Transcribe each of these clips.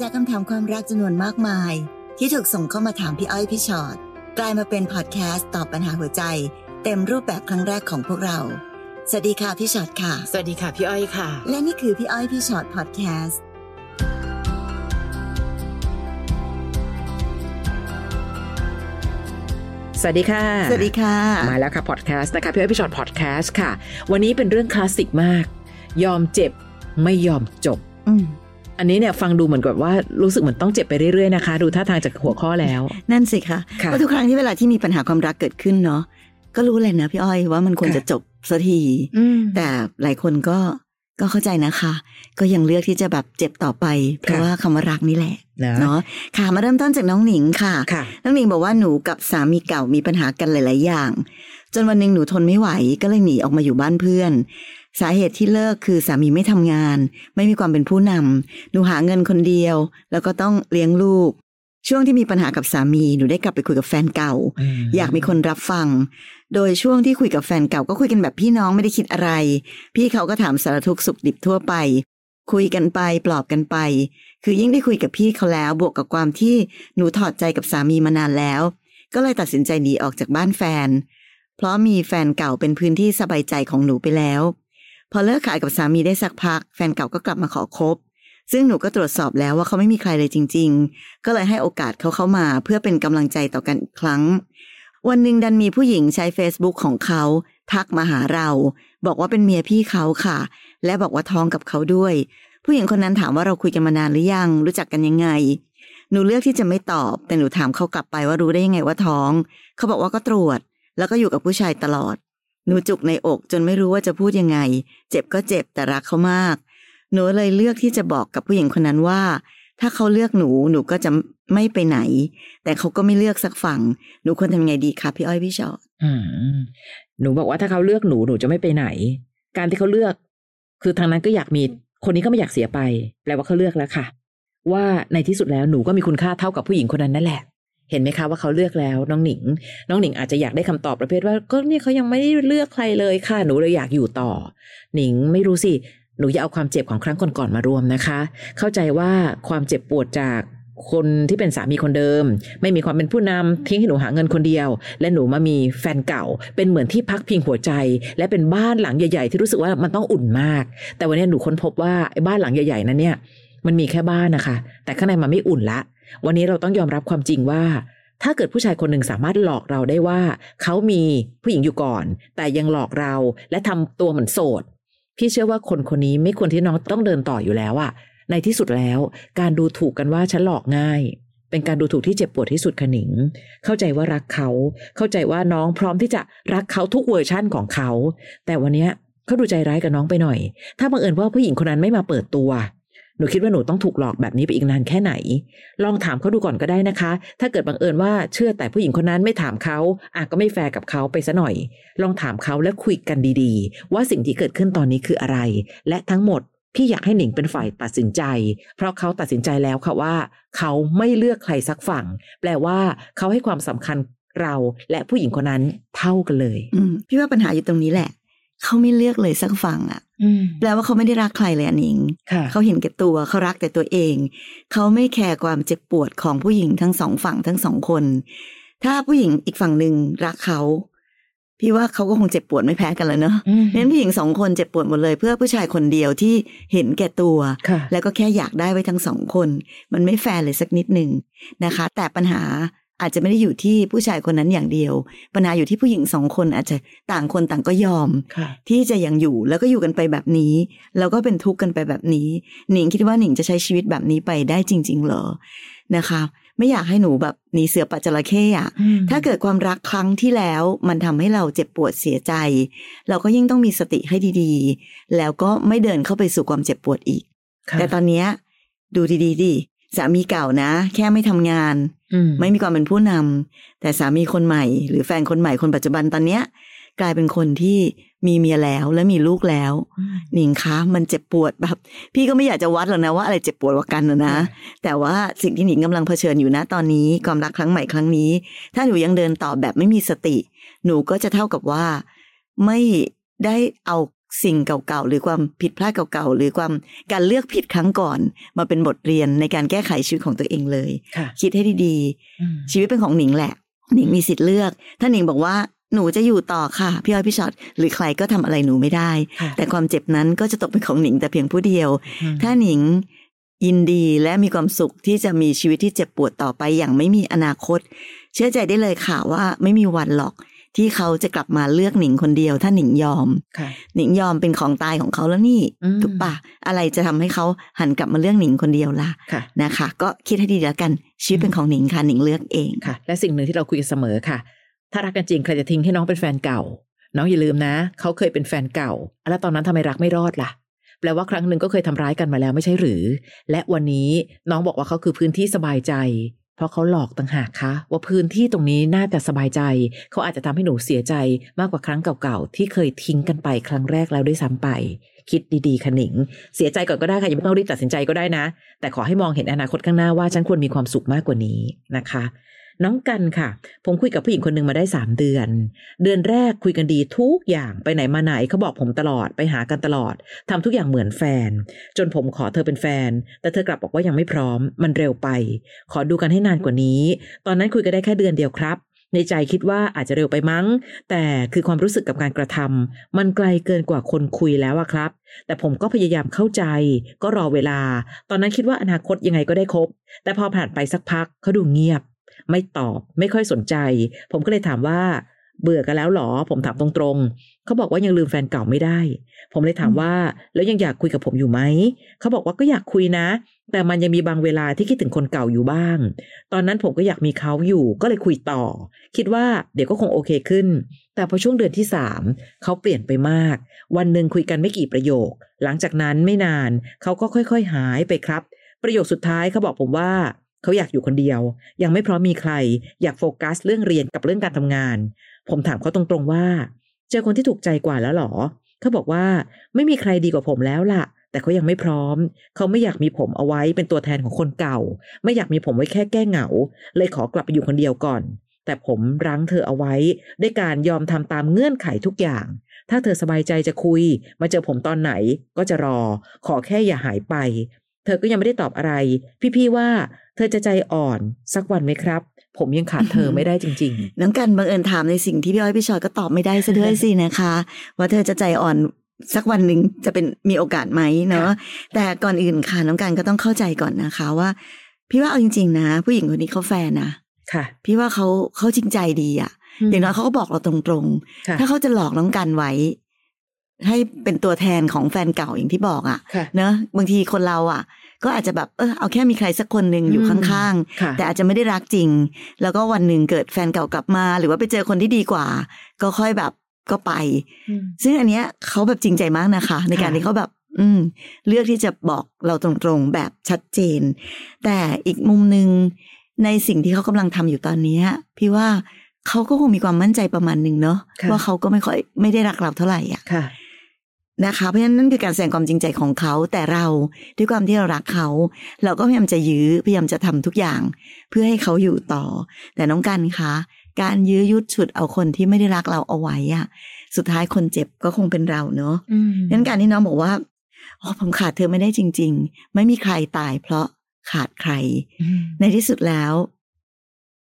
จากคำถามความรักจำนวนมากมาย ที่ถูกส่งเข้ามาถามพี่อ้อยพี่ชอ็อตกลายมาเป็นพอดแคสต์ตอบปัญหาหัวใจ เต็มรูปแบบครั้งแรกของพวกเรา สวัสดีค่ะพี่ชอ็อตค่ะ สวัสดีค่ะพี่อ้อยค่ะ และนี่คือพี่อ้อยพี่ชอ็อตพอดแคสต์สวัสดีค่ะ สวัสดีค่ะ มาแล้วค่ะพอดแคสต์นะคะพี่อ้อยพี่ฉอดพอดแคสต์ค่ะ วันนี้เป็นเรื่องคลาสสิกมาก ยอมเจ็บไม่ยอมจบ อืมอันนี้เนี่ยฟังดูเหมือนกับว่ารู้สึกเหมือนต้องเจ็บไปเรื่อยๆนะคะ ดูท่าทางจากหัวข้อแล้ว นั่นสิคะค่ะเพราะทุกครั้งที่เวลาที่มีปัญหาความรักเกิดขึ้นเนาะก็รู้เลยนะพี่อ้อยว่ามันควรค่ะจะจบสักทีอืมแต่หลายคนก็ก็เข้าใจนะคะ ก็ยังเลือกที่จะแบบเจ็บต่อไป เพราะค่ะว่าคำว่ารักนี่แหละนะเนาะค่ะมาเริ่มต้นจากน้องหนิงค่ะค่ะน้องหนิงบอกว่าหนูกับสามีเก่ามีปัญหากันหลาย ๆ อย่าง จนวันหนึ่งหนูทนไม่ไหวก็เลยหนีออกมาอยู่บ้านเพื่อน สาเหตุที่เลิกคือสามีไม่ทำงาน ไม่มีความเป็นผู้นำหนูหาเงินคนเดียว แล้วก็ต้องเลี้ยงลูก ช่วงที่มีปัญหากับสามีหนูได้กลับไปคุยกับแฟนเก่า อยากมีคนรับฟัง โดยช่วงที่คุยกับแฟนเก่าก็คุยกันแบบพี่น้องไม่ได้คิดอะไร พี่เขาก็ถามสารทุกข์สุขดิบทั่วไป คุยกันไปปลอบกันไป คือยิ่งได้คุยกับพี่เขาแล้วบวกกับความที่หนูถอดใจกับสามีมานานแล้ว ก็เลยตัดสินใจหนีออกจากบ้านแฟน เพราะมีแฟนเก่าเป็นพื้นที่สบายใจของหนูไปแล้ว พอเลิกขายกับสามีได้สักพัก แฟนเก่าก็กลับมาขอคบ ซึ่งหนูก็ตรวจสอบแล้วว่าเขาไม่มีใครเลยจริง ๆ ก็เลยให้โอกาสเขาเข้ามาเพื่อเป็นกำลังใจต่อกันอีกครั้ง วันหนึ่งดันมีผู้หญิงใช้ Facebook ของเขา ทักมาหาเรา บอกว่าเป็นเมียพี่เขาค่ะ และบอกว่าท้องกับเขาด้วย ผู้หญิงคนนั้นถามว่าเราคุยกันมานานหรือยัง รู้จักกันยังไงหนูเลือกที่จะไม่ตอบ แต่หนูถามเขากลับไปว่ารู้ได้ยังไงว่าท้อง เขาบอกว่าก็ตรวจ แล้วก็อยู่กับผู้ชายตลอด หนูจุกในอกจนไม่รู้ว่าจะพูดยังไง เจ็บก็เจ็บแต่รักเขามาก หนูเลยเลือกที่จะบอกกับผู้หญิงคนนั้นว่า ถ้าเขาเลือกหนูหนูก็จะไม่ไปไหน แต่เขาก็ไม่เลือกสักฝั่ง หนูควรทำยังไงดีคะพี่อ้อยพี่ชอตอืมหนูบอกว่าถ้าเขาเลือกหนูหนูจะไม่ไปไหน การที่เขาเลือก คือทางนั้นก็อยากมีคนนี้ก็ไม่อยากเสียไปแปลว่าเขาเลือกแล้วค่ะ ว่าในที่สุดแล้วหนูก็มีคุณค่าเท่ากับผู้หญิงคนนั้นนั่นแหละ เห็นไหมคะว่าเขาเลือกแล้วน้องหนิง น้องหนิงอาจจะอยากได้คำตอบประเภทว่าก็เนี่ยเขายังไม่ได้เลือกใครเลยค่ะหนูเลยอยากอยู่ต่อ หนิงไม่รู้สิหนูอย่าเอาความเจ็บของครั้งก่อนๆมารวมนะคะ เข้าใจว่าความเจ็บปวดจากคนที่เป็นสามีคนเดิม ไม่มีความเป็นผู้นำทิ้งให้หนูหาเงินคนเดียว และหนูมามีแฟนเก่า เป็นเหมือนที่พักพิงหัวใจ และเป็นบ้านหลังใหญ่ ๆ ที่รู้สึกว่ามันต้องอุ่นมาก แต่วันนี้หนูค้นพบว่าไอ้บ้านหลังใหญ่ๆนั้นเนี่ย มันมีแค่บ้านนะคะ แต่ข้างในมันไม่อุ่นละ วันนี้เราต้องยอมรับความจริงว่า ถ้าเกิดผู้ชายคนหนึ่งสามารถหลอกเราได้ว่า เขามีผู้หญิงอยู่ก่อน แต่ยังหลอกเราและทำตัวเหมือนโสด พี่เชื่อว่าคนคนนี้ไม่ควรที่น้องต้องเดินต่ออยู่แล้วอะในที่สุดแล้ว การดูถูกกันว่าฉันหลอกง่าย เป็นการดูถูกที่เจ็บปวดที่สุดขนิง เข้าใจว่ารักเขา เข้าใจว่าน้องพร้อมที่จะรักเขาทุกเวอร์ชั่นของเขา แต่วันนี้เขาดูใจร้ายกับน้องไปหน่อย ถ้าบังเอิญว่าผู้หญิงคนนั้นไม่มาเปิดตัว หนูคิดว่าหนูต้องถูกหลอกแบบนี้ไปอีกนานแค่ไหน ลองถามเขาดูก่อนก็ได้นะคะ ถ้าเกิดบังเอิญว่าเชื่อแต่ผู้หญิงคนนั้นไม่ถามเขาอะก็ไม่แฟร์กับเขาไปซะหน่อย ลองถามเขาและคุยกันดีๆ ว่าสิ่งที่เกิดขึ้นตอนนี้คืออะไร และทั้งหมดพี่อยากให้หนิงเป็นฝ่ายตัดสินใจ เพราะเขาตัดสินใจแล้วค่ะว่า เขาไม่เลือกใครสักฝั่ง แปลว่าเขาให้ความสำคัญเราและผู้หญิงคนนั้นเท่ากันเลยอืพี่ว่าปัญหาอยู่ตรงนี้แหละ เขาไม่เลือกเลยสักฝั่งอะแปลว่าเขาไม่ได้รักใครเลยอันนิงค่ะเขาเห็นแก่ตัวเขารักแต่ตัวเอง เขาไม่แคร์ความเจ็บปวดของผู้หญิงทั้งสองฝั่งทั้งสองคน ถ้าผู้หญิงอีกฝั่งหนึ่งรักเขาพี่ว่าเขาก็คงเจ็บปวดไม่แพ้กันแล้วเนอะอืมเพราะฉะนั้นผู้หญิงสองคนเจ็บปวดหมดเลย เพื่อผู้ชายคนเดียวที่เห็นแก่ตัวค่ะแล้วก็แค่อยากได้ไว้ทั้งสองคน มันไม่แฟร์เลยสักนิดหนึ่งนะคะ แต่ปัญหา อาจจะไม่ได้อยู่ที่ผู้ชายคนนั้นอย่างเดียว ปัญหาอยู่ที่ผู้หญิงสองคนอาจจะต่างคนต่างก็ยอมค่ะที่จะยังอยู่แล้วก็อยู่กันไปแบบนี้ แล้วก็เป็นทุกข์กันไปแบบนี้ หนิงคิดว่าหนิงจะใช้ชีวิตแบบนี้ไปได้จริง ๆ เหรอนะคะไม่อยากให้หนูแบบหนีเสือปัจจระเข้อะถ้าเกิดความรักครั้งที่แล้ว มันทำให้เราเจ็บปวดเสียใจ เราก็ยิ่งต้องมีสติให้ดีๆ แล้วก็ไม่เดินเข้าไปสู่ความเจ็บปวดอีกค่ะแต่ตอนเนี้ยดูดีๆดิสามีเก่านะ แค่ไม่ทำงานอืม ไม่มีความเป็นผู้นำแต่สามีคนใหม่ หรือแฟนคนใหม่คนปัจจุบันตอนเนี้ย กลายเป็นคนที่มีเมียแล้วและมีลูกแล้วหนิงคะ มันเจ็บปวดแบบ พี่ก็ไม่อยากจะวัดหรอกนะว่าอะไรเจ็บปวดกว่ากันนะนะแต่ว่าสิ่งที่หนิงกำลังเผชิญอยู่นะตอนนี้ความรักครั้งใหม่ครั้งนี้ ถ้าหนูยังเดินต่อแบบไม่มีสติ หนูก็จะเท่ากับว่า ไม่ได้เอา สิ่งเก่าๆ หรือความผิดพลาดเก่าๆ หรือความการเลือกผิดครั้งก่อน มาเป็นบทเรียนในการแก้ไขชีวิตของตัวเองเลยค่ะคิดให้ดีอืมๆชีวิตเป็นของหนิงแหละ หนิงมีสิทธิ์เลือก ถ้าหนิงบอกว่าหนูจะอยู่ต่อค่ะ พี่อ้อยพี่ช็อตหรือใครก็ทำอะไรหนูไม่ได้ค่ะแต่ความเจ็บนั้นก็จะตกเป็นของหนิงแต่เพียงผู้เดียวอืมถ้าหนิงยินดีและมีความสุขที่จะมีชีวิตที่เจ็บปวดต่อไปอย่างไม่มีอนาคต เชื่อใจได้เลยค่ะว่าไม่มีวันหรอก ที่เขาจะกลับมาเลือกหนิงคนเดียวถ้าหนิงยอมค่ะหนิงยอมเป็นของตายของเขาแล้วนี่อืมถูกปะอะไรจะทำให้เขาหันกลับมาเลือกหนิงคนเดียวล่ะค่ะนะคะ ก็คิดให้ดีแล้วกันชีวิตเป็นของหนิงค่ะหนิงเลือกเองค่ะ และสิ่งหนึ่งที่เราคุยกันเสมอค่ะ ถ้ารักกันจริงใครจะทิ้งให้น้องเป็นแฟนเก่า น้องอย่าลืมนะเขาเคยเป็นแฟนเก่า แล้วตอนนั้นทำไมรักไม่รอดล่ะแปลว่าครั้งหนึ่งก็เคยทำร้ายกันมาแล้วไม่ใช่หรือ และวันนี้น้องบอกว่าเขาคือพื้นที่สบายใจ เพราะเขาหลอกต่างหากคะว่าพื้นที่ตรงนี้น่าจะสบายใจ เขาอาจจะทำให้หนูเสียใจมากกว่าครั้งเก่าๆ ที่เคยทิ้งกันไปครั้งแรกแล้วด้วยซ้ำไป คิดดีๆค่ะหนิง เสียใจก่อนก็ได้ค่ะยังไม่ต้องรีบตัดสินใจก็ได้นะ แต่ขอให้มองเห็นอนาคตข้างหน้าว่าฉันควรมีความสุขมากกว่านี้นะคะ น้องกันค่ะ ผมคุยกับผู้หญิงคนหนึ่งมาได้สามเดือน เดือนแรกคุยกันดีทุกอย่างไปไหนมาไหนเขาบอกผมตลอดไปหากันตลอดทำทุกอย่างเหมือนแฟน จนผมขอเธอเป็นแฟน แต่เธอกลับบอกว่ายังไม่พร้อม มันเร็วไป ขอดูกันให้นานกว่านี้ ตอนนั้นคุยกันได้แค่เดือนเดียวครับในใจคิดว่าอาจจะเร็วไปมั้ง แต่คือความรู้สึกกับการกระทำมันไกลเกินกว่าคนคุยแล้วอะครับ แต่ผมก็พยายามเข้าใจ ก็รอเวลา ตอนนั้นคิดว่าอนาคตยังไงก็ได้ครบ แต่พอผ่านไปสักพักเขาดูเงียบ ไม่ตอบ ไม่ค่อยสนใจ ผมก็เลยถามว่า เบื่อกันแล้วหรอ ผมถามตรงๆ เขาบอกว่ายังลืมแฟนเก่าไม่ได้ ผมเลยถามว่า แล้วยังอยากคุยกับผมอยู่ไหม เขาบอกว่าก็อยากคุยนะ แต่มันยังมีบางเวลาที่คิดถึงคนเก่าอยู่บ้าง ตอนนั้นผมก็อยากมีเขาอยู่ ก็เลยคุยต่อ คิดว่าเดี๋ยวก็คงโอเคขึ้น แต่พอช่วงเดือนที่สามเขาเปลี่ยนไปมาก วันหนึ่งคุยกันไม่กี่ประโยค หลังจากนั้นไม่นานเขาก็ค่อย ๆ หายไปครับ ประโยคสุดท้ายเขาบอกผมว่า เขาอยากอยู่คนเดียว ยังไม่พร้อมมีใคร อยากโฟกัสเรื่องเรียนกับเรื่องการทำงาน ผมถามเขาตรงๆว่า เจอคนที่ถูกใจกว่าแล้วหรอ เขาบอกว่าไม่มีใครดีกว่าผมแล้วล่ะ แต่เขายังไม่พร้อม เขาไม่อยากมีผมเอาไว้เป็นตัวแทนของคนเก่า ไม่อยากมีผมไว้แค่แก้เหงา เลยขอกลับไปอยู่คนเดียวก่อน แต่ผมรั้งเธอเอาไว้ ด้วยการยอมทำตามเงื่อนไขทุกอย่าง ถ้าเธอสบายใจจะคุย มาเจอผมตอนไหนก็จะรอ ขอแค่อย่าหายไป เธอก็ยังไม่ได้ตอบอะไร พี่ๆว่าเธอจะใจอ่อนสักวันไหมครับ ผมยังขาดเธอไม่ได้จริงน้องกันบังเอิญถามในสิ่งที่พี่อ้อยพี่ชอยก็ตอบไม่ได้ซะด้วยสินะคะ ว่าเธอจะใจอ่อนสักวันหนึ่งจะเป็นมีโอกาสไหมเนาะแต่ก่อนอื่นค่ะน้องกันก็ต้องเข้าใจก่อนนะคะว่า พี่ว่าเอาจริง ๆ นะ ผู้หญิงคนนี้เขาแฟนนะๆค่ะ พี่ว่าเขาเขาจริงใจดีอะอย่างน้อยเขาก็บอกเราตรงค่ะๆถ้าเขาจะหลอกน้องกันไว้ ให้เป็นตัวแทนของแฟนเก่าอย่างที่บอกอะค่ะเนอะบางทีคนเราอะก็อาจจะแบบเออเอาแค่มีใครสักคนหนึ่งอยู่อืมข้างค่ะๆแต่อาจจะไม่ได้รักจริง แล้วก็วันหนึ่งเกิดแฟนเก่ากลับมา หรือว่าไปเจอคนที่ดีกว่า ก็ค่อยแบบก็ไปอืมซึ่งอันเนี้ยเขาแบบจริงใจมากนะคะ ในการค่ะที่เขาแบบ อืม เลือกที่จะบอกเราตรงๆแบบชัดเจน แต่อีกมุมหนึ่งในสิ่งที่เขากำลังทำอยู่ตอนเนี้ยพี่ว่าเขาก็คงมีความมั่นใจประมาณหนึ่งเนาะค่ะว่าเขาก็ไม่ค่อยไม่ได้รักเราเท่าไหร่อะค่ะ นะคะเพราะฉะนั้นนั่นคือการแสดงความจริงใจของเขาแต่เราด้วยความที่เรารักเขา เราก็พยายามจะยื้อพยายามจะทำทุกอย่าง เพื่อให้เขาอยู่ต่อ แต่น้องกันคะการยื้อยุดฉุดเอาคนที่ไม่ได้รักเราเอาไว้อะสุดท้ายคนเจ็บก็คงเป็นเราเนาะอืมงั้นการที่น้องบอกว่าอ๋อผมขาดเธอไม่ได้จริง ๆ ไม่มีใครตายเพราะขาดใครอืมในที่สุดแล้ว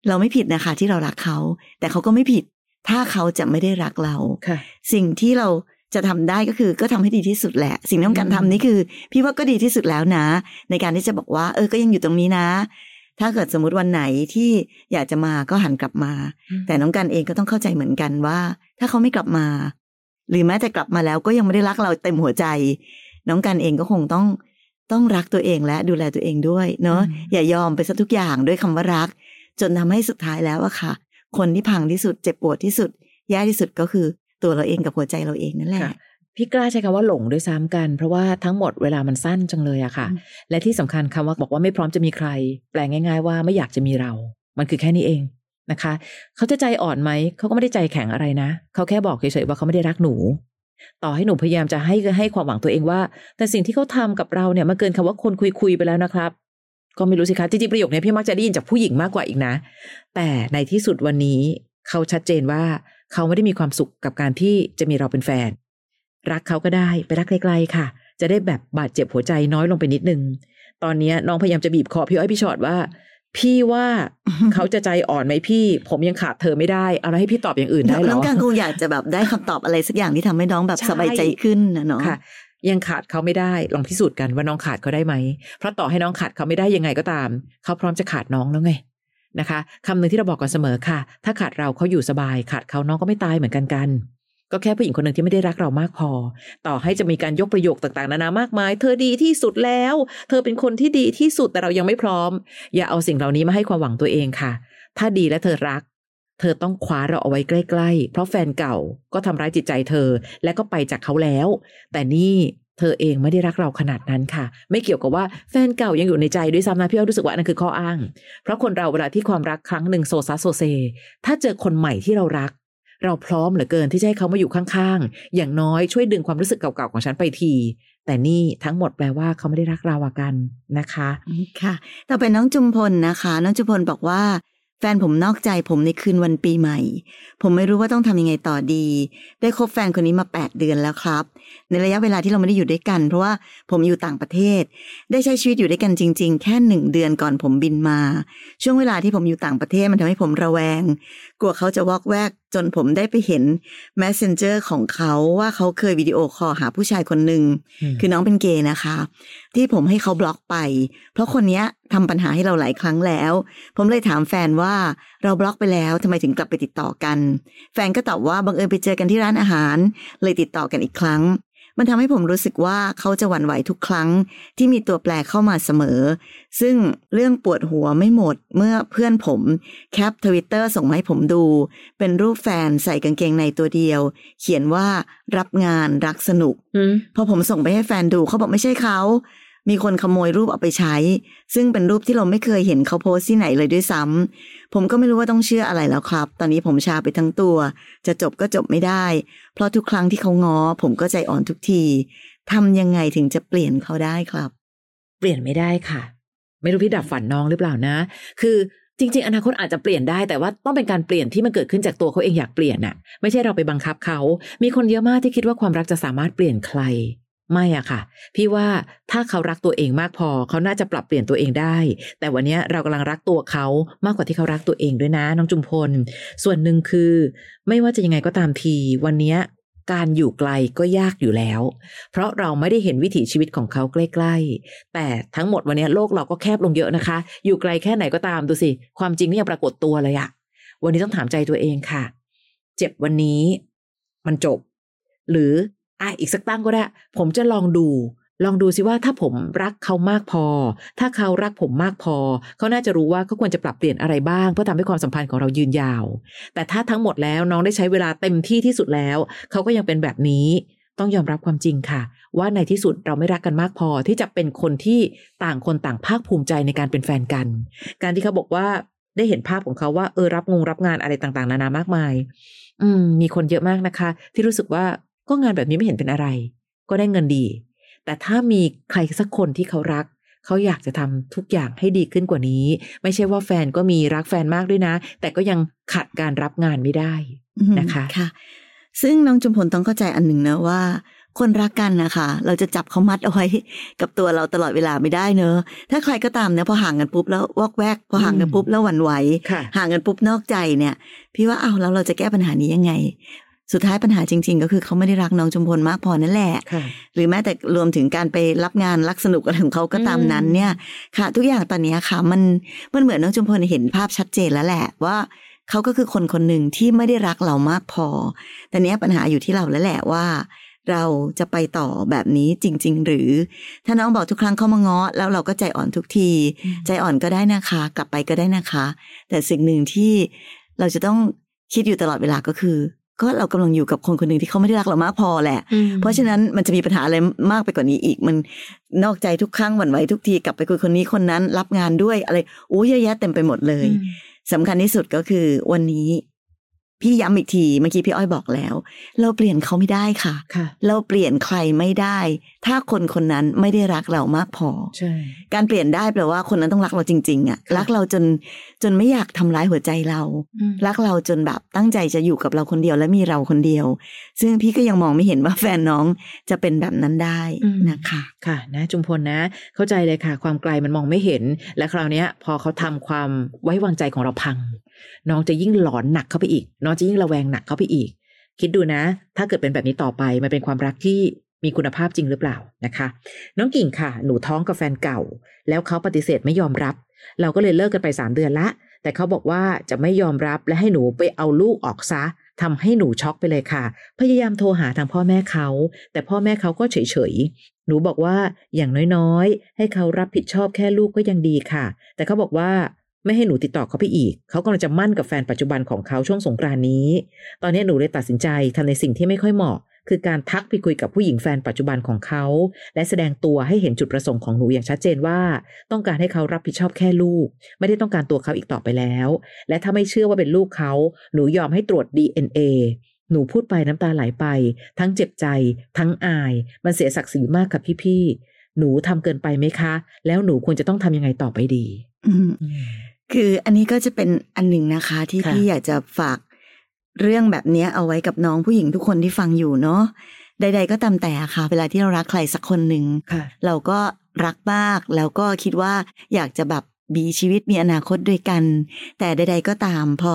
เราไม่ผิดนะคะ ที่เรารักเขา แต่เขาก็ไม่ผิด ถ้าเขาจะไม่ได้รักเราค่ะสิ่งที่เรา จะทำได้ก็คือก็ทำให้ดีที่สุดแหละ สิ่งที่ต้องการอืมทำนี่คือ พี่ว่าก็ดีที่สุดแล้วนะ ในการที่จะบอกว่า เออก็ยังอยู่ตรงนี้นะ ถ้าเกิดสมมติวันไหนที่อยากจะมาก็หันกลับมา แต่น้องกันเองก็ต้องเข้าใจเหมือนกันว่า ถ้าเขาไม่กลับมา หรือแม้แต่กลับมาแล้วก็ยังไม่ได้รักเราเต็มหัวใจ น้องกันเองก็คงต้องต้องรักตัวเองและดูแลตัวเองด้วยเนาะอืมอย่ายอมไปซะทุกอย่างด้วยคำว่ารัก จนทำให้สุดท้ายแล้วอะค่ะ คนที่พังที่สุดเจ็บปวดที่สุดแย่ที่สุดก็คือ ตัวเราเองกับหัวใจเราเองนั่นแหละค่ะพี่กล้าใช้คำว่าหลงด้วยซ้ำกัน เพราะว่าทั้งหมดเวลามันสั้นจังเลยอะค่ะอืมและที่สำคัญคำว่าบอกว่าไม่พร้อมจะมีใคร แปลง่าย ๆ ว่าไม่อยากจะมีเรา มันคือแค่นี้เองนะคะ เขาจะใจอ่อนไหมเขาก็ไม่ได้ใจแข็งอะไรนะเขาแค่บอกเฉยๆว่าเขาไม่ได้รักหนู ต่อให้หนูพยายามจะให้ให้ความหวังตัวเองว่า แต่สิ่งที่เขาทำกับเราเนี่ยมันเกินคำว่าคนคุยๆไปแล้วนะครับ ก็ไม่รู้สิคะจริงๆประโยคนี้พี่มักจะได้ยินจากผู้หญิงมากกว่าอีกนะ แต่ในที่สุดวันนี้เขาชัดเจนว่า เขาไม่ได้มีความสุขกับการที่จะมีเราเป็นแฟน รักเขาก็ได้ไปรักไกลๆค่ะ จะได้แบบบาดเจ็บหัวใจน้อยลงไปนิดนึง ตอนเนี้ยน้องพยายามจะบีบคอพี่อ้อยพี่ชอดว่า พี่ว่าเขาจะใจอ่อนไหมพี่ ผมยังขาดเธอไม่ได้เอาแล้วให้พี่ตอบอย่างอื่นได้เหรน้องอการคงอยากจะแบบได้คำตอบอะไรสักอย่างที่ทำให้น้องแบบใช่สบายใจขึ้นนะเนาะค่ะยังขาดเขาไม่ได้ลองพิสูจน์กันว่าน้องขาดเขาได้ไหมเพราะต่อให้น้องขาดเขาไม่ได้ยังไงก็ตาม เขาพร้อมจะขาดน้องแล้วไง นะคะคำหนึ่งที่เราบอกกันเสมอค่ะ ถ้าขาดเราเขาอยู่สบาย ขาดเขาน้องก็ไม่ตายเหมือนกันกัน ก็แค่ผู้หญิงคนหนึ่งที่ไม่ได้รักเรามากพอ ต่อให้จะมีการยกประโยคต่างๆ นานามากมาย เธอดีที่สุดแล้ว เธอเป็นคนที่ดีที่สุดแต่เรายังไม่พร้อม อย่าเอาสิ่งเหล่านี้มาให้ความหวังตัวเองค่ะ ถ้าดีและเธอรัก เธอต้องคว้าเราเอาไว้ใกล้ ๆ เพราะแฟนเก่าก็ทำร้ายจิตใจเธอ และก็ไปจากเขาแล้ว แต่นี่ เธอเองไม่ได้รักเราขนาดนั้นค่ะ ไม่เกี่ยวกับว่าแฟนเก่ายังอยู่ในใจด้วยซ้ำนะพี่อ้อยรู้สึกว่านนั้นคือข้ออ้าง เพราะคนเราเวลาที่ความรักครั้งหนึ่งโซซัสโซเซ ถ้าเจอคนใหม่ที่เรารัก เราพร้อมเหลือเกินที่จะให้เขามาอยู่ข้างๆ อย่างน้อยช่วยดึงความรู้สึกเก่าๆของฉันไปที แต่นี่ทั้งหมดแปลว่าเขาไม่ได้รักเราอะกันนะคะค่ะต่อไปน้องจุมพลนะคะ น้องจุมพลบอกว่าแฟนผมนอกใจผมในคืนวันปีใหม่ ผมไม่รู้ว่าต้องทำยังไงต่อดี ได้คบแฟนคนนี้มา 8 เดือนแล้วครับ ในระยะเวลาที่เราไม่ได้อยู่ด้วยกัน เพราะว่าผมอยู่ต่างประเทศ ได้ใช้ชีวิตอยู่ด้วยกันจริง ๆ แค่หนึ่งเดือนก่อนผมบินมา ช่วงเวลาที่ผมอยู่ต่างประเทศมันทำให้ผมระแวง กลัวเขาจะวอกแวก จนผมได้ไปเห็น Messenger ของเขาว่าเขาเคย video call หาผู้ชายคนหนึ่งคือน้องเป็นเกย์นะคะ ที่ผมให้เขาบล็อกไป เพราะคนเนี้ยทำปัญหาให้เราหลายครั้งแล้ว ผมเลยถามแฟนว่าเราบล็อกไปแล้วทำไมถึงกลับไปติดต่อกัน แฟนก็ตอบว่าบังเอิญไปเจอกันที่ร้านอาหาร เลยติดต่อกันอีกครั้ง มันทำให้ผมรู้สึกว่าเขาจะหวั่นไหวทุกครั้งที่มีตัวแปรเข้ามาเสมอ ซึ่งเรื่องปวดหัวไม่หมดเมื่อเพื่อนผม แคปทวิตเตอร์ส่งมาให้ผมดู เป็นรูปแฟนใส่กางเกงในตัวเดียว เขียนว่ารับงานรักสนุกอืมพอผมส่งไปให้แฟนดูเขาบอกไม่ใช่เขา มีคนขโมยรูปเอาไปใช้ ซึ่งเป็นรูปที่เราไม่เคยเห็นเขาโพสที่ไหนเลยด้วยซ้ำผมก็ไม่รู้ว่าต้องเชื่ออะไรแล้วครับ ตอนนี้ผมชาไปทั้งตัว จะจบก็จบไม่ได้ เพราะทุกครั้งที่เขาง้อ ผมก็ใจอ่อนทุกทีทำยังไงถึงจะเปลี่ยนเขาได้ครับ เปลี่ยนไม่ได้ค่ะ ไม่รู้พี่ดับฝันน้องหรือเปล่านะ คือจริง ๆ อนาคตอาจจะเปลี่ยนได้แต่ว่าต้องเป็นการเปลี่ยนที่มันเกิดขึ้นจากตัวเขาเองอยากเปลี่ยนน่ะ ไม่ใช่เราไปบังคับเขา มีคนเยอะมากที่คิดว่าความรักจะสามารถเปลี่ยนใคร ไม่อะค่ะ พี่ว่าถ้าเขารักตัวเองมากพอ เขาน่าจะปรับเปลี่ยนตัวเองได้ แต่วันนี้เรากำลังรักตัวเขามากกว่าที่เขารักตัวเองด้วยนะ น้องจุมพล ส่วนหนึ่งคือ ไม่ว่าจะยังไงก็ตามที วันนี้การอยู่ไกลก็ยากอยู่แล้ว เพราะเราไม่ได้เห็นวิถีชีวิตของเขาใกล้ ๆ แต่ทั้งหมดวันนี้โลกเราก็แคบลงเยอะนะคะ อยู่ไกลแค่ไหนก็ตามดูสิ ความจริงนี่ยังปรากฏตัวเลยอะวันนี้ต้องถามใจตัวเองค่ะ เจ็บวันนี้ มันจบ หรือ อะอีกสักตั้งก็ได้ ผมจะลองดู ลองดูสิว่าถ้าผมรักเขามากพอ ถ้าเขารักผมมากพอ เขาน่าจะรู้ว่าเขาควรจะปรับเปลี่ยนอะไรบ้าง เพื่อทำให้ความสัมพันธ์ของเรายืนยาว แต่ถ้าทั้งหมดแล้วน้องได้ใช้เวลาเต็มที่ที่สุดแล้ว เขาก็ยังเป็นแบบนี้ต้องยอมรับความจริงค่ะ ว่าในที่สุดเราไม่รักกันมากพอที่จะเป็นคนที่ต่างคนต่างภาคภูมิใจในการเป็นแฟนกัน การที่เขาบอกว่าได้เห็นภาพของเขาว่าเออรับงงรับงานอะไรต่างๆ นานามากมาย อืม มีคนเยอะมากนะคะ ที่รู้สึกว่า ก็งานแบบนี้ไม่เห็นเป็นอะไร ก็ได้เงินดี แต่ถ้ามีใครสักคนที่เขารัก เขาอยากจะทำทุกอย่างให้ดีขึ้นกว่านี้ ไม่ใช่ว่าแฟนก็มีรักแฟนมากด้วยนะ แต่ก็ยังขัดการรับงานไม่ได้นะคะค่ะ ซึ่งน้องจุมพลต้องเข้าใจอันหนึ่งนะว่าคนรักกันนะคะเราจะจับเขามัดเอาไว้กับตัวเราตลอดเวลาไม่ได้เนอะถ้าใครก็ตามเนี่ยพอห่างกันปุ๊บแล้ววอกแวก พอห่างกันปุ๊บแล้วหวั่นไหวค่ะห่างกันปุ๊บนอกใจเนี่ย พี่ว่าอ้าวแล้วเราจะแก้ปัญหานี้ยังไง สุดท้ายปัญหาจริง ๆ ก็คือเขาไม่ได้รักน้องจุมพลมากพอนั่นแหละค่ะหรือแม้แต่รวมถึงการไปรับงานรักสนุกอะไรของเขาก็ตามนั้นเนี่ย ค่ะ ทุกอย่างตอนเนี้ยค่ะ มันมันเหมือนน้องจุมพลเห็นภาพชัดเจนแล้วแหละว่าเขาก็คือคนคนหนึ่งที่ไม่ได้รักเรามากพอ แต่เนี้ยปัญหาอยู่ที่เราแล้วแหละว่า เราจะไปต่อแบบนี้จริง ๆ หรือ ถ้าน้องบอกทุกครั้งเข้ามาง้อแล้วเราก็ใจอ่อนทุกทีอืมใจอ่อนก็ได้นะคะ กลับไปก็ได้นะคะ แต่สิ่งหนึ่งที่เราจะต้องคิดอยู่ตลอดเวลาก็คือ ก็เรากำลังอยู่กับคนคนหนึ่งที่เขาไม่ได้รักเรามากพอแหละ เพราะฉะนั้นมันจะมีปัญหาอะไรมากไปกว่านี้อีก มันนอกใจทุกครั้งหวั่นไหวทุกทีกลับไปคุยคนนี้คนนั้นรับงานด้วยอะไรโอ้เยอะแยะเต็มไปหมดเลยอืมสำคัญที่สุดก็คือวันนี้ พี่ย้ำอีกทีเมื่อกี้พี่อ้อยบอกแล้ว เราเปลี่ยนเขาไม่ได้ค่ะค่ะเราเปลี่ยนใครไม่ได้ ถ้าคนคนนั้นไม่ได้รักเรามากพอใช่การเปลี่ยนได้แปลว่าคนนั้นต้องรักเราจริง ๆอะค่ะรักเราจนจนไม่อยากทำร้ายหัวใจเรา รักเราจนแบบตั้งใจจะอยู่กับเราคนเดียวและมีเราคนเดียว ซึ่งพี่ก็ยังมองไม่เห็นว่าแฟนน้องจะเป็นแบบนั้นได้นะคะ ค่ะ นะจุมพลนะ เข้าใจเลยค่ะ ความไกลมันมองไม่เห็น และคราวเนี้ยพอเขาทำความไว้วางใจของเราพัง น้องจะยิ่งหลอนหนักเข้าไปอีก น้องจะยิ่งระแวงหนักเข้าไปอีกคิดดูนะ ถ้าเกิดเป็นแบบนี้ต่อไป มันเป็นความรักที่ มีคุณภาพจริงหรือเปล่านะคะ น้องกิ่งค่ะ หนูท้องกับแฟนเก่า แล้วเขาปฏิเสธไม่ยอมรับ เราก็เลยเลิกกันไปสามเดือนละ แต่เขาบอกว่าจะไม่ยอมรับและให้หนูไปเอาลูกออกซะทำให้หนูช็อกไปเลยค่ะ พยายามโทรหาทางพ่อแม่เขา แต่พ่อแม่เขาก็เฉยๆ หนูบอกว่าอย่างน้อยๆ ให้เขารับผิดชอบแค่ลูกก็ยังดีค่ะ แต่เขาบอกว่าไม่ให้หนูติดต่อเขาไปอีก เขากำลังจะมั่นกับแฟนปัจจุบันของเขาช่วงสงกรานนี้ ตอนนี้หนูเลยตัดสินใจทำในสิ่งที่ไม่ค่อยเหมาะ คือการทักไปคุยกับผู้หญิงแฟนปัจจุบันของเขา และแสดงตัวให้เห็นจุดประสงค์ของหนูอย่างชัดเจนว่า ต้องการให้เขารับผิดชอบแค่ลูก ไม่ได้ต้องการตัวเขาอีกต่อไปแล้ว และถ้าไม่เชื่อว่าเป็นลูกเขา หนูยอมให้ตรวจ DNA หนูพูดไปน้ำตาไหลไป ทั้งเจ็บใจ ทั้งอาย มันเสียศักดิ์ศรีมากกับพี่ๆหนูทำเกินไปไหมคะ แล้วหนูควรจะต้องทำยังไงต่อไปดีอืมคืออันนี้ก็จะเป็นอันหนึ่งนะคะที่ค่ะพี่อยากจะฝาก เรื่องแบบเนี้ยเอาไว้กับน้องผู้หญิงทุกคนที่ฟังอยู่เนาะใด ๆ ก็ตามแต่ค่ะ เวลาที่เรารักใครสักคนหนึ่งค่ะเราก็รักมากแล้วก็คิดว่าอยากจะแบบมีชีวิตมีอนาคตด้วยกัน แต่ใด ๆ ก็ตามพอ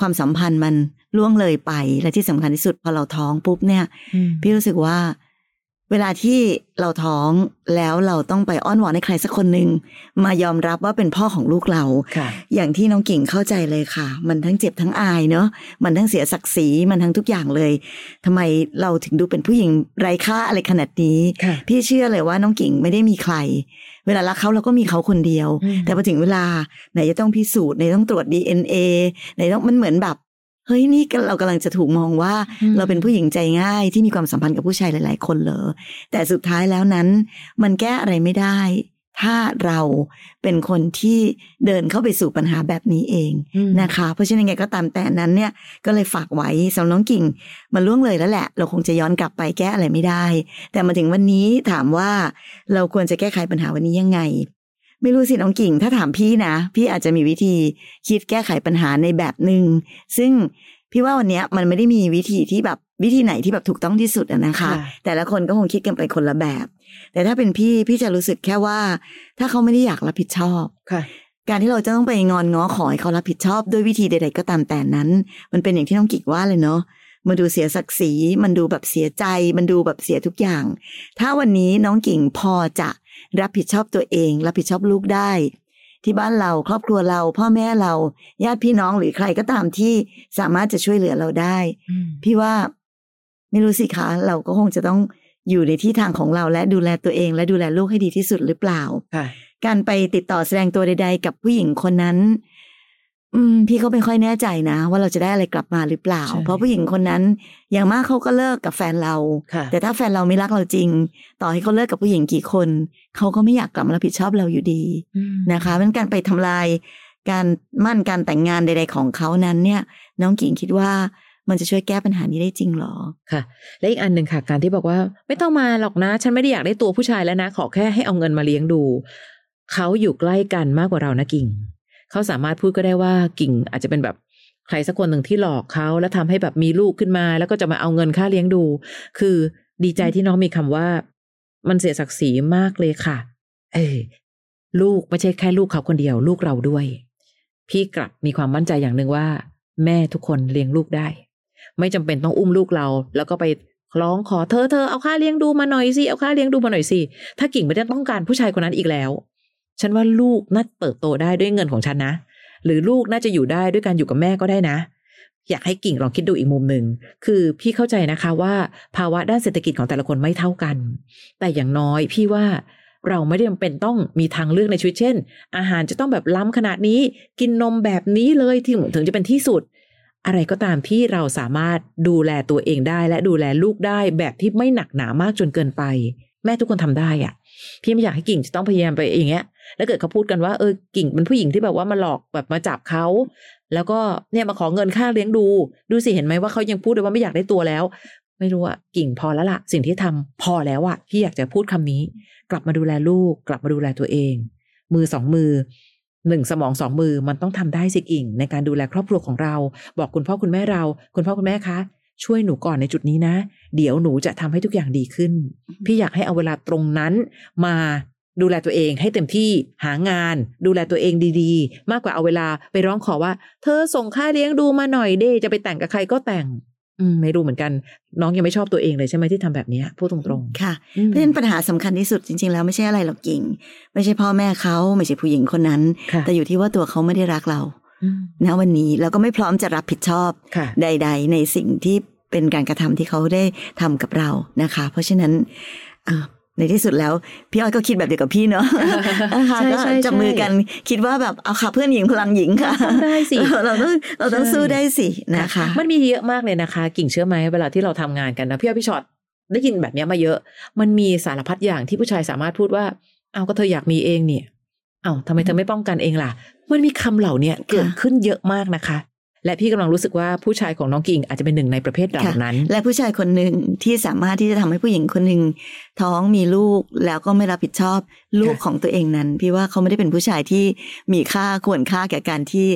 ความสัมพันธ์มันล่วงเลยไปและที่สำคัญที่สุดพอเราท้องปุ๊บเนี่ย พี่รู้สึกว่า เวลาที่เราท้องแล้วเราต้องไปอ้อนวอนให้ใครสักคนหนึ่งมายอมรับว่าเป็นพ่อของลูกเราค่ะอย่างที่น้องกิ่งเข้าใจเลยค่ะ มันทั้งเจ็บทั้งอายเนาะมันทั้งเสียศักดิ์ศรีมันทั้งทุกอย่างเลยทำไมเราถึงดูเป็นผู้หญิงไร้ค่าอะไรขนาดนี้ค่ะพี่เชื่อเลยว่าน้องกิ่งไม่ได้มีใคร เวลารักเขาเราก็มีเขาคนเดียวอืมแต่พอถึงเวลาไหนจะต้องพิสูจน์ไหนต้องตรวจ DNA ไหนต้องมันเหมือนแบบ เฮ้ยนี่เรากำลังจะถูกมองว่า เราเป็นผู้หญิงใจง่ายที่มีความสัมพันธ์กับผู้ชายหลาย ๆ คนเหรอแต่สุดท้ายแล้วนั้น มันแก้อะไรไม่ได้ ถ้าเราเป็นคนที่เดินเข้าไปสู่ปัญหาแบบนี้เองอืมนะคะ เพราะฉะนั้นไงก็ตามแต่นั้นเนี่ยก็เลยฝากไว้สำหรับน้องกิ่ง มันล่วงเลยแล้วแหละ เราคงจะย้อนกลับไปแก้อะไรไม่ได้ แต่มาถึงวันนี้ถามว่าเราควรจะแก้ไขปัญหาวันนี้ยังไง ไม่รู้สิน้องกิ่ง ถ้าถามพี่นะ พี่อาจจะมีวิธีคิดแก้ไขปัญหาในแบบหนึ่งซึ่งพี่ว่าวันเนี้ยมันไม่ได้มีวิธีที่แบบวิธีไหนที่แบบถูกต้องที่สุดอะนะคะค่ะแต่ละคนก็คงคิดกันไปคนละแบบ แต่ถ้าเป็นพี่พี่จะรู้สึกแค่ว่า ถ้าเขาไม่ได้อยากรับผิดชอบค่ะการที่เราจะต้องไปงอนง้อขอให้เขารับผิดชอบด้วยวิธีใด ๆ ก็ตามแต่นั้น มันเป็นอย่างที่น้องกิกว่าเลยเนาะมันดูเสียศักดิ์ศรี มันดูแบบเสียใจ มันดูแบบเสียทุกอย่าง ถ้าวันนี้น้องกิ่งพอจะ รับผิดชอบตัวเอง รับผิดชอบลูกได้ ที่บ้านเราครอบครัวเรา พ่อแม่เรา ญาติพี่น้องหรือใครก็ตามที่สามารถจะช่วยเหลือเราได้ พี่ว่าไม่รู้สิคะเราก็คงจะต้องอยู่ในที่ทางของเราและดูแลตัวเอง และดูแลลูกให้ดีที่สุดหรือเปล่าค่ะการไปติดต่อแสดงตัวใด ๆ กับผู้หญิงคนนั้น อืมพี่ก็ไม่ค่อยแน่ใจนะ ว่าเราจะได้อะไรกลับมาหรือเปล่าใช่เพราะผู้หญิงคนนั้นอย่างมากเขาก็เลิกกับแฟนเราค่ะแต่ถ้าแฟนเราไม่รักเราจริง ต่อให้เขาเลิกกับผู้หญิงกี่คนเขาก็ไม่อยากกลับมารับผิดชอบเราอยู่ดีนะคะมันการไปทำลาย การมั่นการแต่งงานใด ๆ ของเขานั้นเนี่ย น้องกิ่งคิดว่ามันจะช่วยแก้ปัญหานี้ได้จริงเหรอค่ะ และอีกอันหนึ่งค่ะ การที่บอกว่า ไม่ต้องมาหรอกนะ ฉันไม่ได้อยากได้ตัวผู้ชายแล้วนะ ขอแค่ให้เอาเงินมาเลี้ยงดูเขาอยู่ใกล้กันมากกว่าเรานะกิ่ง เขาสามารถพูดก็ได้ว่ากิ่งอาจจะเป็นแบบใครสักคนหนึ่งที่หลอกเขาแล้วทำให้แบบมีลูกขึ้นมา แล้วก็จะมาเอาเงินค่าเลี้ยงดู คือดีใจที่น้องมีคำว่า มันเสียศักดิ์ศรีมากเลยค่ะ เออลูกไม่ใช่แค่ลูกเขาคนเดียว ลูกเราด้วย พี่กลับมีความมั่นใจอย่างหนึ่งว่า แม่ทุกคนเลี้ยงลูกได้ ไม่จำเป็นต้องอุ้มลูกเรา แล้วก็ไปร้องขอเธอเธอเอาค่าเลี้ยงดูมาหน่อยสิเอาค่าเลี้ยงดูมาหน่อยสิถ้ากิ่งไม่ได้ต้องการผู้ชายคนนั้นอีกแล้ว ฉันว่าลูกน่าเติบโตได้ด้วยเงินของฉันนะ หรือลูกน่าจะอยู่ได้ด้วยการอยู่กับแม่ก็ได้นะ อยากให้กิ่งลองคิดดูอีกมุมหนึ่ง คือพี่เข้าใจนะคะว่าภาวะด้านเศรษฐกิจของแต่ละคนไม่เท่ากัน แต่อย่างน้อยพี่ว่าเราไม่ได้จำเป็นต้องมีทางเลือกในชีวิตเช่น อาหารจะต้องแบบล้ำขนาดนี้ กินนมแบบนี้เลยถึงถึงจะเป็นที่สุด อะไรก็ตามที่เราสามารถดูแลตัวเองได้ และดูแลลูกได้แบบที่ไม่หนักหนามากจนเกินไป แม่ทุกคนทำได้อะพี่ไม่อยากให้กิ่งจะต้องพยายามไปอย่างเงี้ย แล้วเกิดเขาพูดกันว่าเออกิ่งเป็นผู้หญิงที่แบบว่ามาหลอกแบบมาจับเขา แล้วก็เนี่ยมาขอเงินค่าเลี้ยงดู ดูสิเห็นไหมว่าเขายังพูดเลยว่าไม่อยากได้ตัวแล้ว ไม่รู้อะกิ่งพอแล้วละสิ่งที่ทำพอแล้วอะพี่อยากจะพูดคำนี้ กลับมาดูแลลูก กลับมาดูแลตัวเอง มือสองมือหนึ่งสมองสองมือมันต้องทำได้สิกิ่ง ในการดูแลครอบครัวของเรา บอกคุณพ่อคุณแม่เรา คุณพ่อคุณแม่คะช่วยหนูก่อนในจุดนี้นะ เดี๋ยวหนูจะทำให้ทุกอย่างดีขึ้น พี่อยากให้เอาเวลาตรงนั้นมา ดูแลตัวเองให้เต็มที่หางาน ดูแลตัวเองดีๆ มากกว่าเอาเวลาไปร้องขอว่า เธอส่งค่าเลี้ยงดูมาหน่อยเด้จะไปแต่งกับใครก็แต่ง อืมไม่รู้เหมือนกัน น้องยังไม่ชอบตัวเองเลยใช่ไหมที่ทำแบบเนี้ยพูดตรงค่ะๆอืมเพราะฉะนั้นปัญหาสำคัญที่สุดจริง ๆ แล้วไม่ใช่อะไรหรอกกิ่ง ไม่ใช่พ่อแม่เขาไม่ใช่ผู้หญิงคนนั้นค่ะแต่อยู่ที่ว่าตัวเขาไม่ได้รักเราอืมณวันนี้แล้วก็ไม่พร้อมจะรับผิดชอบค่ะใด ๆ ในสิ่งที่เป็นการกระทำที่เขาได้ทำกับเรานะคะ เพราะฉะนั้นเอ่อ ในที่สุดแล้วพี่อ้อยก็คิดแบบเดียวกับพี่เนาะนะคะใช่ก็ใช่จับมือกันคิดว่าแบบเอาค่ะเพื่อนหญิงพลังหญิงค่ะต้องได้สิเราต้องเราต้องใช่สู้ได้สินะคะ มันมีเยอะมากเลยนะคะ กิ่งเชื่อไหมเวลาที่เราทำงานกันนะพี่อ้อยพี่ชอตได้ยินแบบเนี้ยมาเยอะ มันมีสารพัดอย่างที่ผู้ชายสามารถพูดว่า เอาก็เธออยากมีเองเนี่ย เอาทำไมเธอไม่ป้องกันเองล่ะ มันมีคำเหล่าเนี้ยเกิดขึ้นเยอะมากนะคะ และพี่กำลังรู้สึกว่าผู้ชายของน้องกิ่งอาจจะเป็นหนึ่งในประเภทเหล่านั้น และผู้ชายคนหนึ่งที่สามารถที่จะทำให้ผู้หญิงคนหนึ่งท้องมีลูกแล้วก็ไม่รับผิดชอบลูกค่ะของตัวเองนั้น พี่ว่าเขาไม่ได้เป็นผู้ชายที่มีค่าควรค่าแก่การที่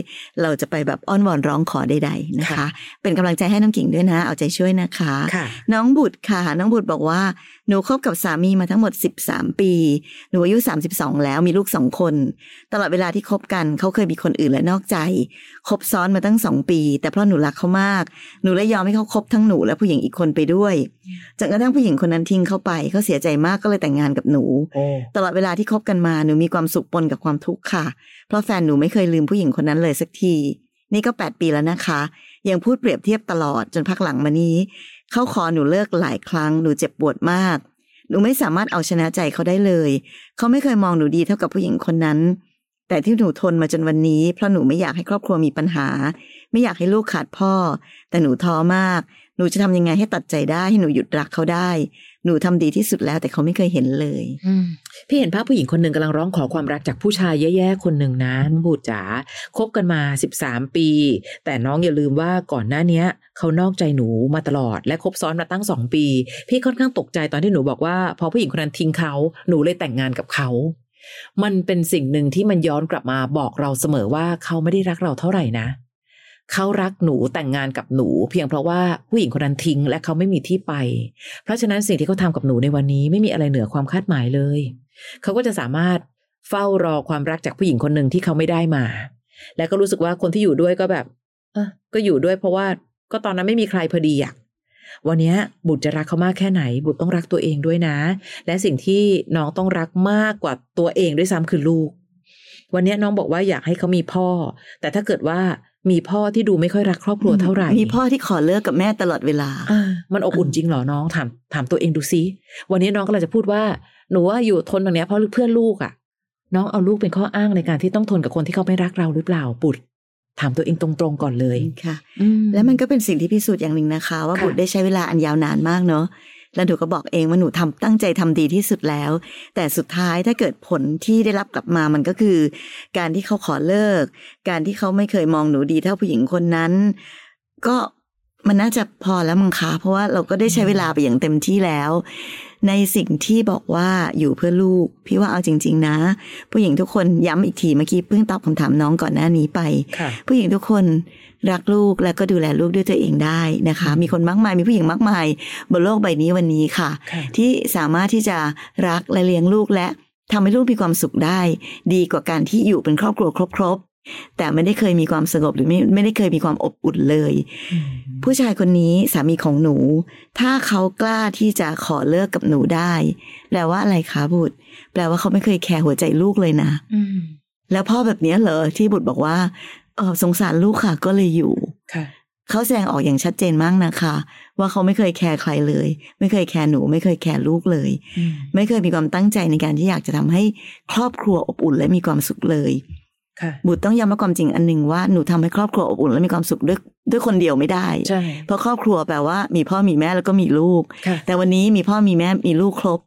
เราจะไปแบบอ้อนวอนร้องขอใดๆนะคะ เป็นกำลังใจให้น้องกิ่งด้วยนะ เอาใจช่วยนะคะค่ะน้องบุตรค่ะ น้องบุตรบอกว่าหนูคบกับสามีมาทั้งหมด 13 ปี หนูอายุ 32 แล้วมีลูกสองคน ตลอดเวลาที่คบกันเขาเคยมีคนอื่นและนอกใจ คบซ้อนมาตั้งสองปี แต่เพราะหนูรักเขามาก หนูเลยยอมให้เขาคบทั้งหนูและผู้หญิงอีกคนไปด้วยจนกระทั่งผู้หญิงคนนั้นทิ้งเขาไปเขาเสียใจมากก็เลยแต่งงานกับหนูโอ้ตลอดเวลาที่คบกันมาหนูมีความสุขปนกับความทุกข์ค่ะ เพราะแฟนหนูไม่เคยลืมผู้หญิงคนนั้นเลยสักที นี่ก็ 8 ปีแล้วนะคะ ยังพูดเปรียบเทียบตลอดจนพักหลังมานี้ เขาขอหนูเลิกหลายครั้งหนูเจ็บปวดมาก หนูไม่สามารถเอาชนะใจเขาได้เลย เขาไม่เคยมองหนูดีเท่ากับผู้หญิงคนนั้น แต่ที่หนูทนมาจนวันนี้ เพราะหนูไม่อยากให้ครอบครัวมีปัญหา ไม่อยากให้ลูกขาดพ่อ แต่หนูท้อมาก หนูจะทำยังไงให้ตัดใจได้ให้หนูหยุดรักเขาได้ หนูทำดีที่สุดแล้ว แต่เขาไม่เคยเห็นเลยพี่เห็นภาพผู้หญิงคนหนึ่งกำลังร้องขอความรักจากผู้ชายแย่ๆคนหนึ่งนะนบูดจ๋าคบกันมาสิบสามปี แต่น้องอย่าลืมว่าก่อนหน้าเนี้ย เขานอกใจหนูมาตลอด และคบซ้อนมาตั้งสองปี พี่ค่อนข้างตกใจตอนที่หนูบอกว่า พอผู้หญิงคนนั้นทิ้งเขาหนูเลยแต่งงานกับเขา มันเป็นสิ่งหนึ่งที่มันย้อนกลับมาบอกเราเสมอว่าเขาไม่ได้รักเราเท่าไหร่นะเเขารักหนูแต่งงานกับหนู เพียงเพราะว่าผู้หญิงคนนั้นทิ้ง และเขาไม่มีที่ไป เพราะฉะนั้นสิ่งที่เขาทำกับหนูในวันนี้ไม่มีอะไรเหนือความคาดหมายเลย เขาก็จะสามารถเฝ้ารอความรักจากผู้หญิงคนหนึ่งที่เขาไม่ได้มา และก็รู้สึกว่าคนที่อยู่ด้วยก็แบบ เออก็อยู่ด้วยเพราะว่าก็ตอนนั้นไม่มีใครพอดีอะวันนี้บุตรจะรักเขามากแค่ไหน บุตรต้องรักตัวเองด้วยนะ และสิ่งที่น้องต้องรักมากกว่าตัวเองด้วยซ้ำคือลูก วันนี้น้องบอกว่าอยากให้เขามีพ่อ แต่ถ้าเกิดว่า มีพ่อที่ดูไม่ค่อยรักครอบครัวเท่าไหร่ มีพ่อที่ขอเลิกกับแม่ตลอดเวลาอ่ามันอบอุ่นจริงเหรอน้องถามถามตัวเองดูซิ วันนี้น้องก็เลยจะพูดว่า หนูว่าอยู่ทนตรงเนี้ยเพราะเพื่อนลูกอะ่ะ น้องเอาลูกเป็นข้ออ้างในการที่ต้องทนกับคนที่เขาไม่รักเราหรือเปล่าปุดถามตัวเองตรงๆก่อนเลยค่ะอืแล้วมันก็เป็นสิ่งที่พิสูจน์อย่างหนึ่งนะคะ ว่าค่ะบุตรได้ใช้เวลาอันยาวนานมากเนาะ แล้วหนูก็บอกเองว่าหนูทำตั้งใจทำดีที่สุดแล้ว แต่สุดท้ายถ้าเกิดผลที่ได้รับกลับมามันก็คือ การที่เขาขอเลิก การที่เขาไม่เคยมองหนูดีเท่าผู้หญิงคนนั้น ก็มันน่าจะพอแล้วมั้งคะเพราะว่าเราก็ได้ใช้เวลาไปอย่างเต็มที่แล้ว ในสิ่งที่บอกว่าอยู่เพื่อลูก พี่ว่าเอาจริง ๆ นะ ผู้หญิงทุกคนย้ำอีกทีเมื่อกี้เพิ่งตอบคำถามน้องก่อนหน้านี้ไปค่ะผู้หญิงทุกคนรักลูกและก็ดูแลลูกด้วยตัวเองได้นะคะ มีคนมากมายมีผู้หญิงมากมาย บนโลกใบนี้วันนี้ค่ะค่ะ ที่สามารถที่จะรักและเลี้ยงลูกและทำให้ลูกมีความสุขได้ ดีกว่าการที่อยู่เป็นครอบครัวครบๆ แต่ไม่ได้เคยมีความสงบหรือไม่ไม่ได้เคยมีความอบอุ่นเลยอืมผู้ชายคนนี้สามีของหนู ถ้าเขากล้าที่จะขอเลิกกับหนูได้ แปลว่าอะไรคะบุตร แปลว่าเขาไม่เคยแคร์หัวใจลูกเลยนะอืมแล้วพ่อแบบเนี้ยเหรอที่บุตรบอกว่าเออสงสารลูกค่ะก็เลยอยู่ค่ะเขาแสดงออกอย่างชัดเจนมากนะคะ ว่าเขาไม่เคย care ใครเลย ไม่เคย care หนู ไม่เคย care ลูกเลยอืมไม่เคยมีความตั้งใจในการที่อยากจะทำให้ครอบครัวอบอุ่นและมีความสุขเลยค่ะ บุตรต้องยอมรับความจริงอันหนึ่งว่าหนูทำให้ครอบครัวอบอุ่นและมีความสุขด้วยด้วยคนเดียวไม่ได้ใช่เพราะครอบครัวแปลว่ามีพ่อมีแม่แล้วก็มีลูกค่ะแต่วันนี้มีพ่อมีแม่มีลูกครบ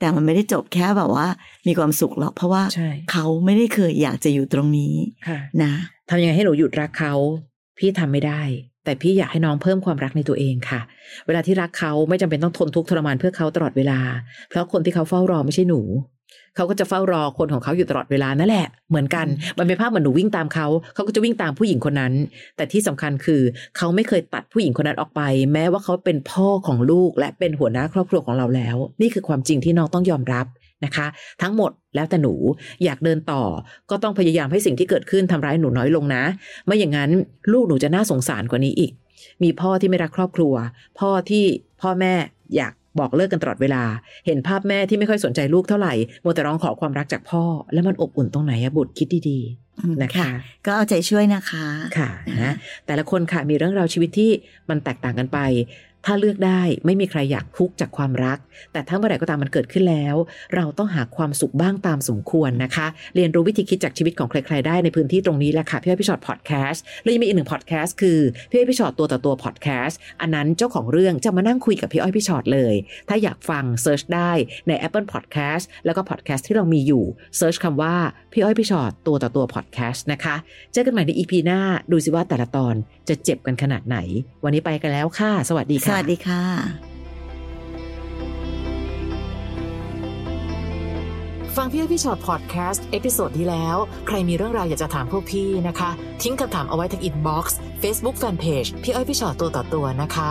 แต่มันไม่ได้จบแค่แบบว่า มีความสุขหรอกเพราะว่าใช่เขาไม่ได้เคยอยากจะอยู่ตรงนี้ค่ะนะทำยังไงให้หนูหยุดรักเขา พี่ทำไม่ได้ แต่พี่อยากให้น้องเพิ่มความรักในตัวเองค่ะ เวลาที่รักเขาไม่จำเป็นต้องทนทุกข์ทรมานเพื่อเขาตลอดเวลา เพราะคนที่เขาเฝ้ารอไม่ใช่หนู เขาก็จะเฝ้ารอคนของเขาอยู่ตลอดเวลานั่นแหละ เหมือนกัน มันเป็นภาพเหมือนหนูวิ่งตามเขา เขาก็จะวิ่งตามผู้หญิงคนนั้น แต่ที่สำคัญคือ เขาไม่เคยตัดผู้หญิงคนนั้นออกไป แม้ว่าเขาเป็นพ่อของลูกและเป็นหัวหน้าครอบครัวของเราแล้ว นี่คือความจริงที่น้องต้องยอมรับนะคะ ทั้งหมดแล้วแต่หนูอยากเดินต่อ ก็ต้องพยายามให้สิ่งที่เกิดขึ้นทำร้ายหนูน้อยลงนะ ไม่อย่างนั้นลูกหนูจะน่าสงสารกว่านี้อีก มีพ่อที่ไม่รักครอบครัว พ่อที่พ่อแม่อยาก บอกเลิกกันตลอดเวลา เห็นภาพแม่ที่ไม่ค่อยสนใจลูกเท่าไหร่มัวแต่ร้องขอความรักจากพ่อ แล้วมันอบอุ่นตรงไหนอะบุตรคิดดีอืมๆนะคะ ก็เอาใจช่วยนะคะค่ะนะแต่ละคนค่ะมีเรื่องราวชีวิตที่มันแตกต่างกันไป ถ้าเลือกได้ไม่มีใครอยากทุกข์จากความรัก แต่ถ้าเมื่อไหร่ก็ตามมันเกิดขึ้นแล้ว เราต้องหาความสุขบ้างตามสมควรนะคะ เรียนรู้วิธีคิดจากชีวิตของใคร ๆ ได้ในพื้นที่ตรงนี้แหละค่ะพี่อ้อยพี่ฉอดพอดแคสต์แล้วยังมีอีกหนึ่งพอดแคสต์คือพี่อ้อยพี่ฉอดตัวต่อตัวพอดแคสต์อันนั้นเจ้าของเรื่องจะมานั่งคุยกับพี่อ้อยพี่ฉอดเลย ถ้าอยากฟัง search ได้ใน Apple Podcast แล้วก็พอดแคสต์ที่เรามีอยู่ search คำว่าพี่อ้อยพี่ฉอดตัวต่อตัวพอดแคสต์นะคะ เจอกันใหม่ใน EP หน้าดูสิว่าแต่ละตอนจะเจ็บกันขนาดไหน วันนี้ไปกันแล้วค่ะ สวัสดีค่ะสวัสดีค่ะฟังพี่อ้อยพี่ฉอดพอดแคสต์ episode ที่แล้ว ใครมีเรื่องราวอยากจะถามพวกพี่นะคะ ทิ้งคำถามเอาไว้ที่ inbox เฟซบุ๊กแฟนเพจพี่อ้อยพี่ฉอดตัวต่อตัวนะคะ